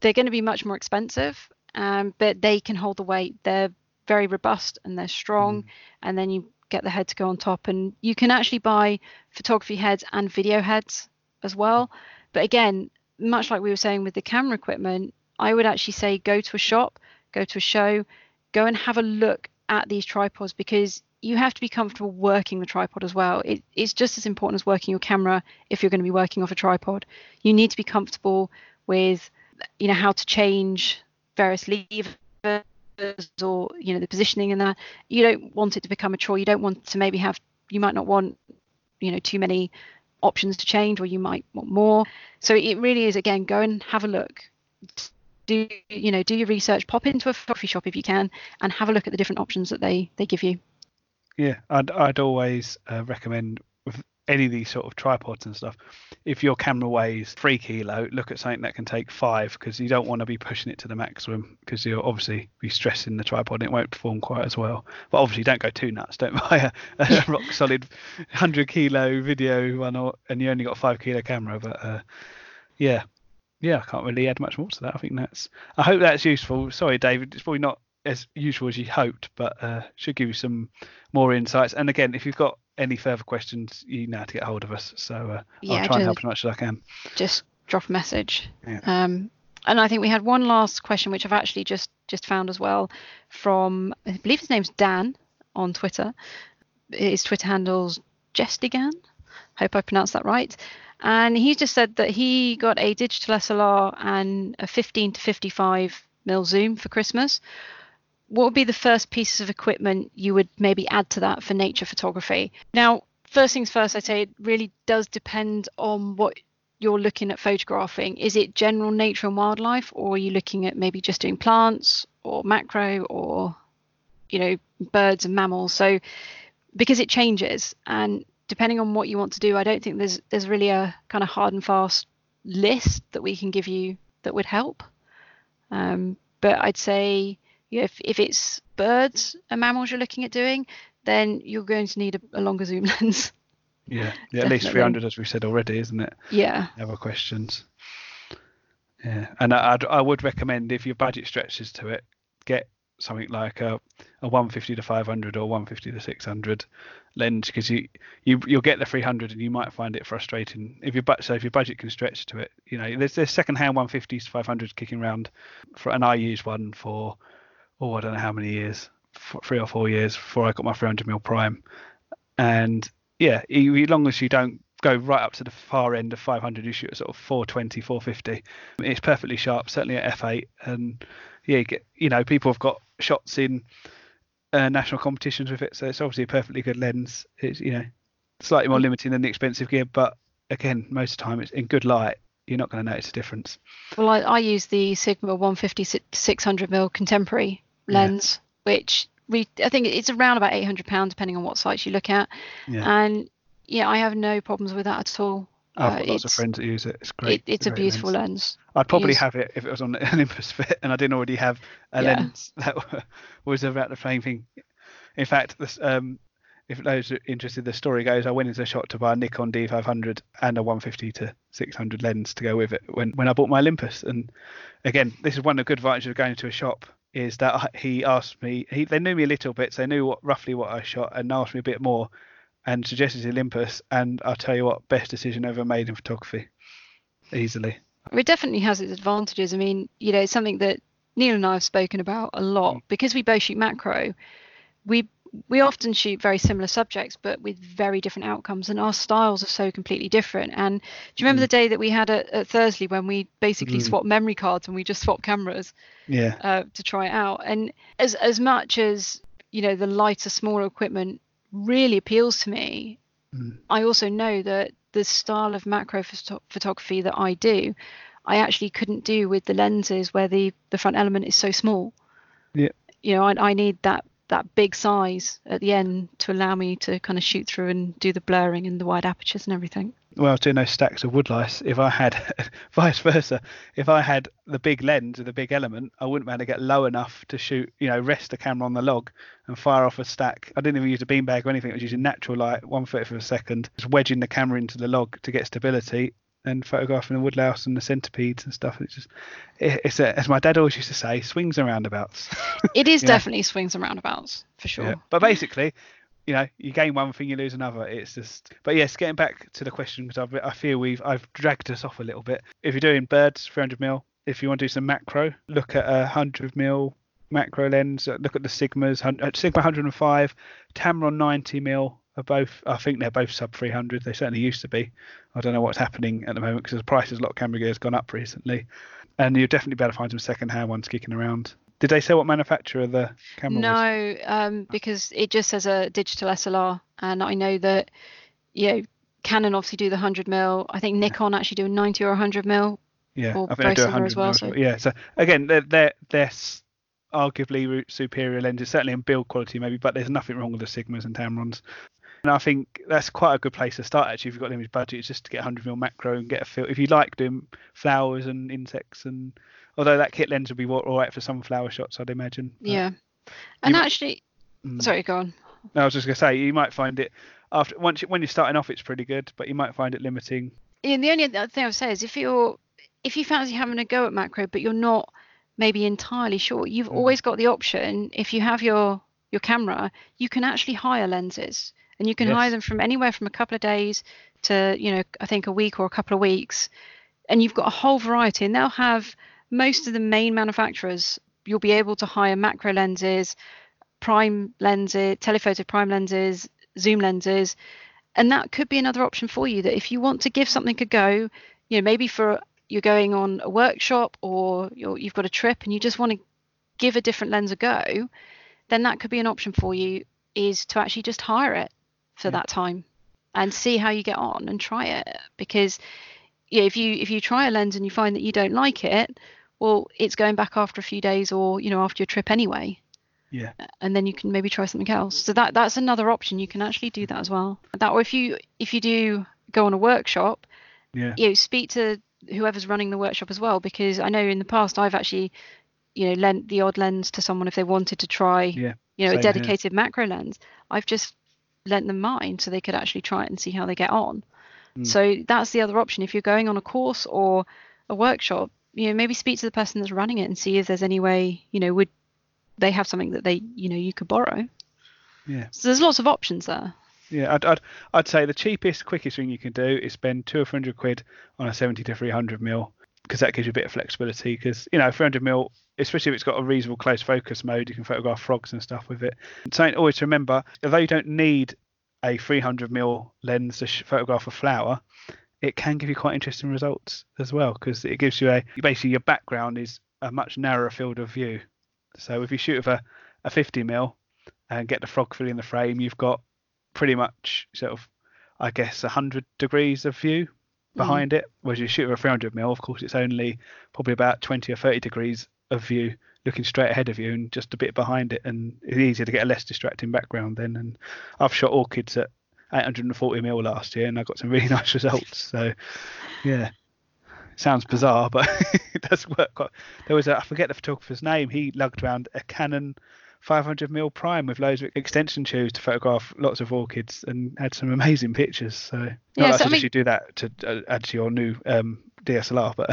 They're going to be much more expensive, um, but they can hold the weight. They're very robust and they're strong. Mm. And then you get the head to go on top, and you can actually buy photography heads and video heads as well. But again, much like we were saying with the camera equipment, I would actually say go to a shop, go to a show, go and have a look at these tripods because you have to be comfortable working the tripod as well. It, it's just as important as working your camera if you're going to be working off a tripod. You need to be comfortable with, you know, how to change various levers or you know the positioning and that. You don't want it to become a chore. You don't want to maybe have. You might not want, you know, too many options to change, or you might want more. So it really is again go and have a look do you know do your research pop into a coffee shop if you can and have a look at the different options that they they give you yeah i'd, I'd always uh, recommend any of these sort of tripods and stuff if your camera weighs three kilo look at something that can take five because you don't want to be pushing it to the maximum because you'll obviously be stressing the tripod and it won't perform quite as well but obviously don't go too nuts don't buy a, a rock solid 100 kilo video one or, and you only got a five kilo camera but uh, yeah yeah, I can't really add much more to that. I think that's. I hope that's useful. Sorry, David, it's probably not as useful as you hoped, but uh, should give you some more insights. And again, if you've got any further questions, you know how to get hold of us. So uh, yeah, I'll try and help as much as I can. Just drop a message. Yeah. Um, and I think we had one last question, which I've actually just just found as well, from I believe his name's Dan on Twitter. His Twitter handle's Jestigan. Hope I pronounced that right. And he just said that he got a digital SLR and a 15 to 55 mil zoom for Christmas. What would be the first pieces of equipment you would maybe add to that for nature photography? Now, first things first, I'd say it really does depend on what you're looking at photographing. Is it general nature and wildlife, or are you looking at maybe just doing plants or macro or, you know, birds and mammals? So, because it changes and depending on what you want to do, I don't think there's there's really a kind of hard and fast list that we can give you that would help. Um, but I'd say if if it's birds and mammals you're looking at doing, then you're going to need a, a longer zoom lens. Yeah, yeah at least 300 as we said already, isn't it? Yeah. Other questions. Yeah, and I'd, I would recommend if your budget stretches to it, get something like a, a 150 to 500 or 150 to 600 lens because you, you you'll get the 300 and you might find it frustrating if your but so if your budget can stretch to it you know there's there's second hand 150s to 500s kicking around for and I use one for oh I don't know how many years three or four years before I got my 300 mil prime and yeah as long as you don't go right up to the far end of 500 you shoot at sort of 420 450 it's perfectly sharp certainly at f8 and yeah you, get, you know people have got shots in uh, national competitions with it, so it's obviously a perfectly good lens. It's you know slightly more limiting than the expensive gear, but again, most of the time it's in good light. You're not going to notice a difference. Well, I, I use the Sigma 150 600 mm contemporary lens, yeah. which we I think it's around about 800 pounds depending on what sites you look at, yeah. and yeah, I have no problems with that at all. I've got uh, lots of friends that use it. It's great. It, it's a beautiful lens. lens. I'd probably use... have it if it was on the Olympus Fit and I didn't already have a yeah. lens that was about the same thing. In fact, this, um, if those are interested, the story goes I went into a shop to buy a Nikon D500 and a 150 to 600 lens to go with it when, when I bought my Olympus. And again, this is one of the good advantages of going to a shop is that he asked me, he, they knew me a little bit, so they knew what, roughly what I shot and asked me a bit more and suggested Olympus. And I'll tell you what, best decision ever made in photography, easily. It definitely has its advantages. I mean, you know, it's something that Neil and I have spoken about a lot mm. because we both shoot macro. We we often shoot very similar subjects, but with very different outcomes, and our styles are so completely different. And do you remember mm. the day that we had at, at Thursley when we basically mm. swapped memory cards and we just swapped cameras? Yeah. Uh, to try it out, and as as much as you know, the lighter, smaller equipment really appeals to me. Mm. I also know that the style of macro photo- photography that I do, I actually couldn't do with the lenses where the the front element is so small. Yeah. You know, I, I need that that big size at the end to allow me to kind of shoot through and do the blurring and the wide apertures and everything. Well, I was doing those stacks of woodlice. If I had, vice versa, if I had the big lens with the big element, I wouldn't be able to get low enough to shoot, you know, rest the camera on the log and fire off a stack. I didn't even use a beanbag or anything. I was using natural light, one foot for a second, just wedging the camera into the log to get stability and photographing the woodlouse and the centipedes and stuff. It's just, it's a, as my dad always used to say, swings and roundabouts. It is definitely swings and roundabouts for sure. Yeah. But basically, you know, you gain one thing, you lose another. It's just, but yes, getting back to the question because I feel we've I've dragged us off a little bit. If you're doing birds, 300 mil. If you want to do some macro, look at a 100 mil macro lens. Look at the Sigmas, uh, Sigma 105, Tamron 90 mil, are both. I think they're both sub 300. They certainly used to be. I don't know what's happening at the moment because the price of a lot of camera gear has gone up recently, and you'll definitely be able to find some second-hand ones kicking around. Did they say what manufacturer the camera no, was? No, um, because it just says a digital SLR, and I know that you know Canon obviously do the 100 mil. I think Nikon actually do a 90 or 100 mil. Yeah, I think they do 100 as well. So. Yeah, so again, they're they're, they're arguably superior lenses, certainly in build quality maybe, but there's nothing wrong with the Sigmas and Tamrons. And I think that's quite a good place to start actually if you've got limited budget, it's just to get 100 mil macro and get a feel. If you like doing flowers and insects, and although that kit lens would be all right for some flower shots, I'd imagine. Yeah, and actually, mm, sorry, go on. No, I was just gonna say you might find it after once you, when you're starting off, it's pretty good, but you might find it limiting. Yeah, and the only other thing I would say is if you're if you fancy having a go at macro, but you're not maybe entirely sure, you've mm. always got the option if you have your your camera, you can actually hire lenses and you can yes. hire them from anywhere from a couple of days to you know i think a week or a couple of weeks. And you've got a whole variety. And they'll have most of the main manufacturers you'll be able to hire macro lenses prime lenses telephoto prime lenses zoom lenses. And that could be another option for you that if you want to give something a go you know maybe for you're going on a workshop or you have got a trip and you just want to give a different lens a go then that could be an option for you is to actually just hire it for yeah. that time and see how you get on and try it because yeah if you if you try a lens and you find that you don't like it well it's going back after a few days or you know after your trip anyway. Yeah. And then you can maybe try something else. So that that's another option. You can actually do that as well. That or if you if you do go on a workshop yeah. you know, speak to whoever's running the workshop as well because i know in the past i've actually you know lent the odd lens to someone if they wanted to try yeah, you know a dedicated here. macro lens. I've just lent them mine so they could actually try it and see how they get on. Mm. So that's the other option. If you're going on a course or a workshop, you know, maybe speak to the person that's running it and see if there's any way, you know, would they have something that they, you know, you could borrow. Yeah. So there's lots of options there. Yeah, I'd, I'd, I'd say the cheapest, quickest thing you can do is spend two or three hundred quid on a 70 to 300 mil because that gives you a bit of flexibility. Because you know, 300 mil, especially if it's got a reasonable close focus mode, you can photograph frogs and stuff with it. Something always to remember, although you don't need a 300 mil lens to photograph a flower, it can give you quite interesting results as well because it gives you a basically your background is a much narrower field of view. So if you shoot with a, a 50 mil and get the frog filling the frame, you've got pretty much sort of I guess 100 degrees of view behind mm. it. Whereas you shoot with a 300 mil, of course, it's only probably about 20 or 30 degrees of view looking straight ahead of you and just a bit behind it, and it's easier to get a less distracting background then. And I've shot orchids at 840 mil last year, and I got some really nice results. So, yeah, sounds bizarre, but it does work. Quite. There was a I forget the photographer's name. He lugged around a Canon 500 mil prime with loads of extension tubes to photograph lots of orchids and had some amazing pictures. So, not yeah, so I mean... you do that to uh, add to your new um, DSLR, but.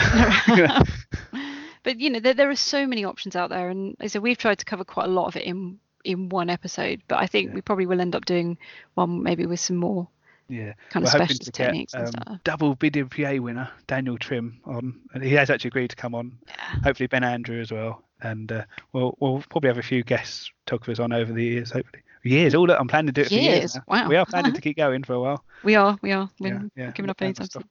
but you know there, there are so many options out there and so we've tried to cover quite a lot of it in in one episode but i think yeah. we probably will end up doing one maybe with some more yeah kind of We're specialist techniques get, and um, stuff double BDPA winner daniel trim on and he has actually agreed to come on yeah. hopefully ben andrew as well and uh, we'll we'll probably have a few guest photographers on over the years hopefully Years. Oh, look, I'm planning to do it for years. Years, now. wow. We are planning to keep going for a while. We are, we are. We're Yeah, yeah, giving up anytime soon.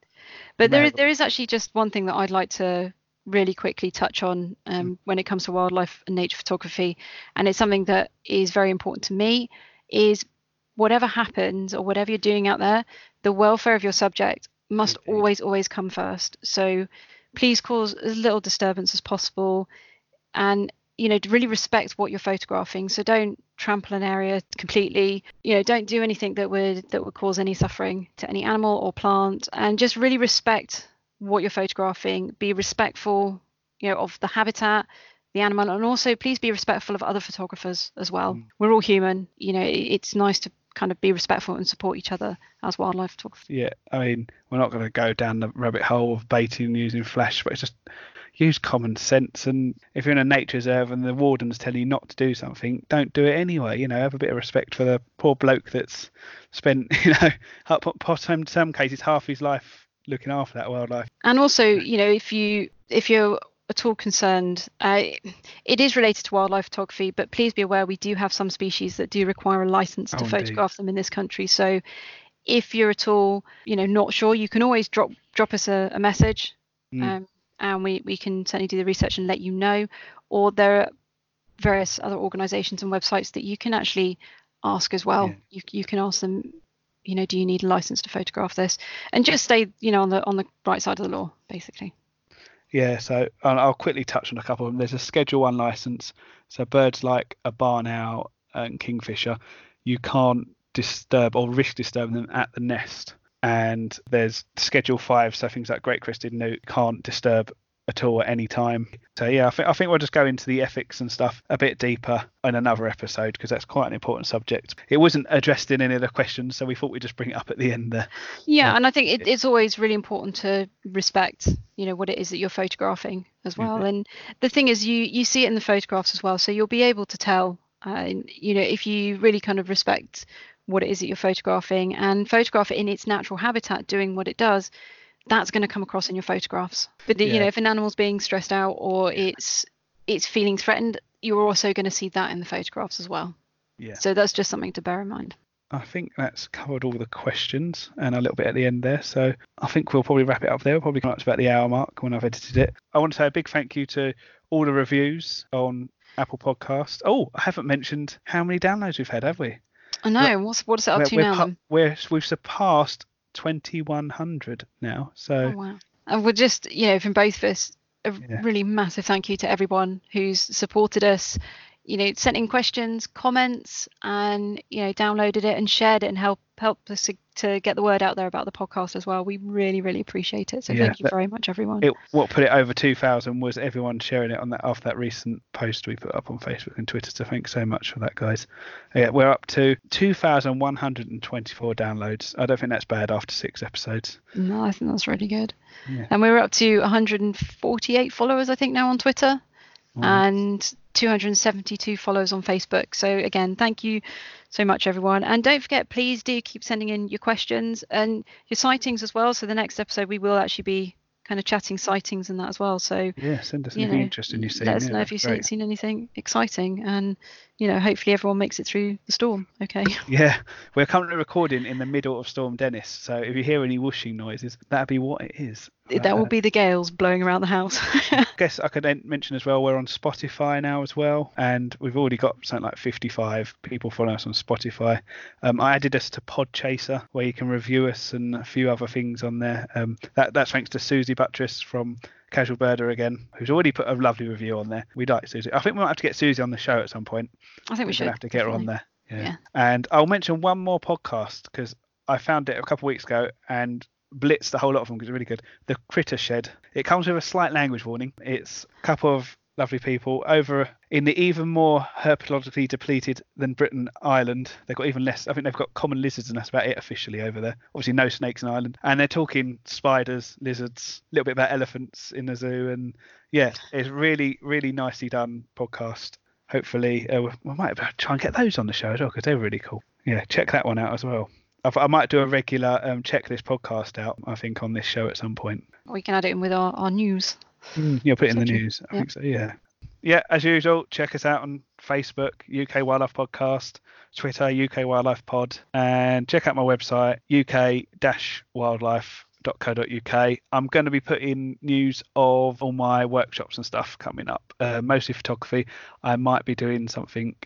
But there is but- there is actually just one thing that I'd like to really quickly touch on um, when it comes to wildlife and nature photography, and it's something that is very important to me. Is whatever happens or whatever you're doing out there, the welfare of your subject must Indeed. always always come first. So please cause as little disturbance as possible, and you know really respect what you're photographing. So don't trample an area completely. You know, don't do anything that would that would cause any suffering to any animal or plant, and just really respect what you're photographing. Be respectful, you know, of the habitat, the animal, and also please be respectful of other photographers as well. Mm. We're all human. You know, it's nice to kind of be respectful and support each other as wildlife photographers. Yeah, I mean, we're not going to go down the rabbit hole of baiting and using flash, but it's just use common sense. And if you're in a nature reserve and the warden's telling you not to do something, don't do it anyway. You know, have a bit of respect for the poor bloke that's spent, you know, up possibly in some cases half his life looking after that wildlife. And also, you know, if you if you're at all concerned, uh, it is related to wildlife photography, but please be aware we do have some species that do require a license to Oh, indeed. photograph them in this country. So if you're at all, you know, not sure, you can always drop drop us a, a message, Mm. um, and we we can certainly do the research and let you know. Or there are various other organisations and websites that you can actually ask as well. Yeah. You you can ask them. You know, do you need a license to photograph this? And just stay, you know, on the on the right side of the law, basically. Yeah, so I'll quickly touch on a couple of them. There's a Schedule One license, so birds like a barn owl and kingfisher, you can't disturb or risk disturbing them at the nest. And there's Schedule Five, so things like great crested newt can't disturb at all at any time. So yeah, I think I think we'll just go into the ethics and stuff a bit deeper in another episode because that's quite an important subject. It wasn't addressed in any of the questions, so we thought we'd just bring it up at the end there. Yeah, Yeah. and I think it, it's always really important to respect, you know, what it is that you're photographing as well. Mhm. And the thing is, you you see it in the photographs as well, so you'll be able to tell, uh, you know, if you really kind of respect what it is that you're photographing and photograph it in its natural habitat, doing what it does. That's going to come across in your photographs. But you Yeah. know, if an animal's being stressed out or it's it's feeling threatened, you're also going to see that in the photographs as well. Yeah. So that's just something to bear in mind. I think that's covered all the questions and a little bit at the end there. So I think we'll probably wrap it up there. We'll probably come up to about the hour mark when I've edited it. I want to say a big thank you to all the reviews on Apple Podcast. Oh, I haven't mentioned how many downloads we've had, have we? I know. What's what is it up to we're now? we're, we've surpassed 2100 now. So Oh wow! And we're just, you know, from both of us, a Yeah. really massive thank you to everyone who's supported us. You know, sent in questions, comments, and you know, downloaded it and shared it and help helped us to, to get the word out there about the podcast as well. We really, really appreciate it. So Yeah, thank you that- very much, everyone. it, what put it over 2000 was everyone sharing it on that after that recent post we put up on Facebook and Twitter. So thanks so much for that, guys. Yeah, we're up to 2,124 downloads. I don't think that's bad after six episodes. no, I think that's really good. Yeah. And we were up to 148 followers, I think, now on Twitter. Wow. and 272 followers on Facebook. So again, thank you so much, everyone. And don't forget, please do keep sending in your questions and your sightings as well. So the next episode, we will actually be kind of chatting sightings and that as well. So Yeah, send us anything know, interesting you see. let us yeah, know if you've seen, seen anything exciting, and you know, hopefully everyone makes it through the storm. Okay. Yeah, we're currently recording in the middle of Storm Dennis, so if you hear any whooshing noises, that'd be what it is. that will Uh, be the gales blowing around the house. I guess I could mention as well we're on Spotify now as well, and we've already got something like 55 people following us on Spotify. Um, I added us to Podchaser where you can review us and a few other things on there. Um, that that's thanks to Susie Buttress from Casual Birder again, who's already put a lovely review on there. We like Susie. I think we might have to get Susie on the show at some point. I think we We're should have to get her on there. Yeah. Yeah. And I'll mention one more podcast because I found it a couple of weeks ago and blitzed the whole lot of them because it's really good. The Critter Shed. It comes with a slight language warning. It's a couple of lovely people over in the even more herpetologically depleted than Britain Island. They've got even less. I think they've got common lizards and that's about it officially over there. Obviously no snakes in Ireland. And they're talking spiders, lizards, a little bit about elephants in the zoo. And yeah, it's really, really nicely done podcast hopefully uh, we might try and get those on the show as well because they're really cool. Yeah, check that one out as well. I, might do a regular um, checklist podcast out. I think on this show at some point. We can add it in with our, our news. Mm, yeah, put it in the news. I Yeah. think so. Yeah. Yeah, as usual, check us out on Facebook, UK Wildlife Podcast, Twitter, UK Wildlife Pod, and check out my website, uk-wildlife.co.uk. I'm going to be putting news of all my workshops and stuff coming up, uh, mostly photography. I might be doing something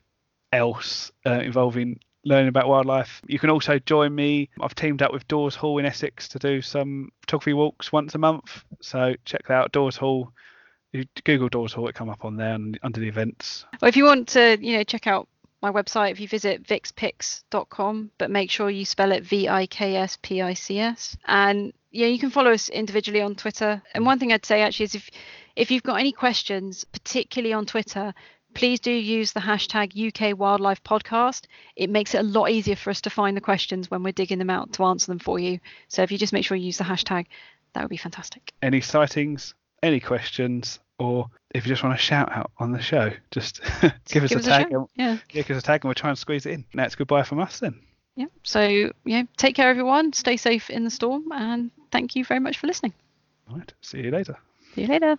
else uh, involving learning about wildlife. You can also join me. I've teamed up with Daws Hall in Essex to do some photography walks once a month. So check that out, Daws Hall. Google Daws Hall, it come up on there and under the events. Well, if you want to, you know, check out my website, if you visit vikspics.com, but make sure you spell it V-I-K-S-P-I-C-S. And yeah, you can follow us individually on Twitter. And one thing I'd say actually is if if you've got any questions, particularly on Twitter, please do use the hashtag UK Wildlife Podcast. It makes it a lot easier for us to find the questions when we're digging them out to answer them for you. So if you just make sure you use the hashtag, that would be fantastic. Any sightings, any questions, or if you just want to shout out on the show, just give us Give a us tag. shout. and, Yeah. yeah, give us a tag and we'll try and squeeze it in. Now it's goodbye from us then. Yeah. So, yeah, take care, everyone. Stay safe in the storm. And thank you very much for listening. All right. See you later. See you later.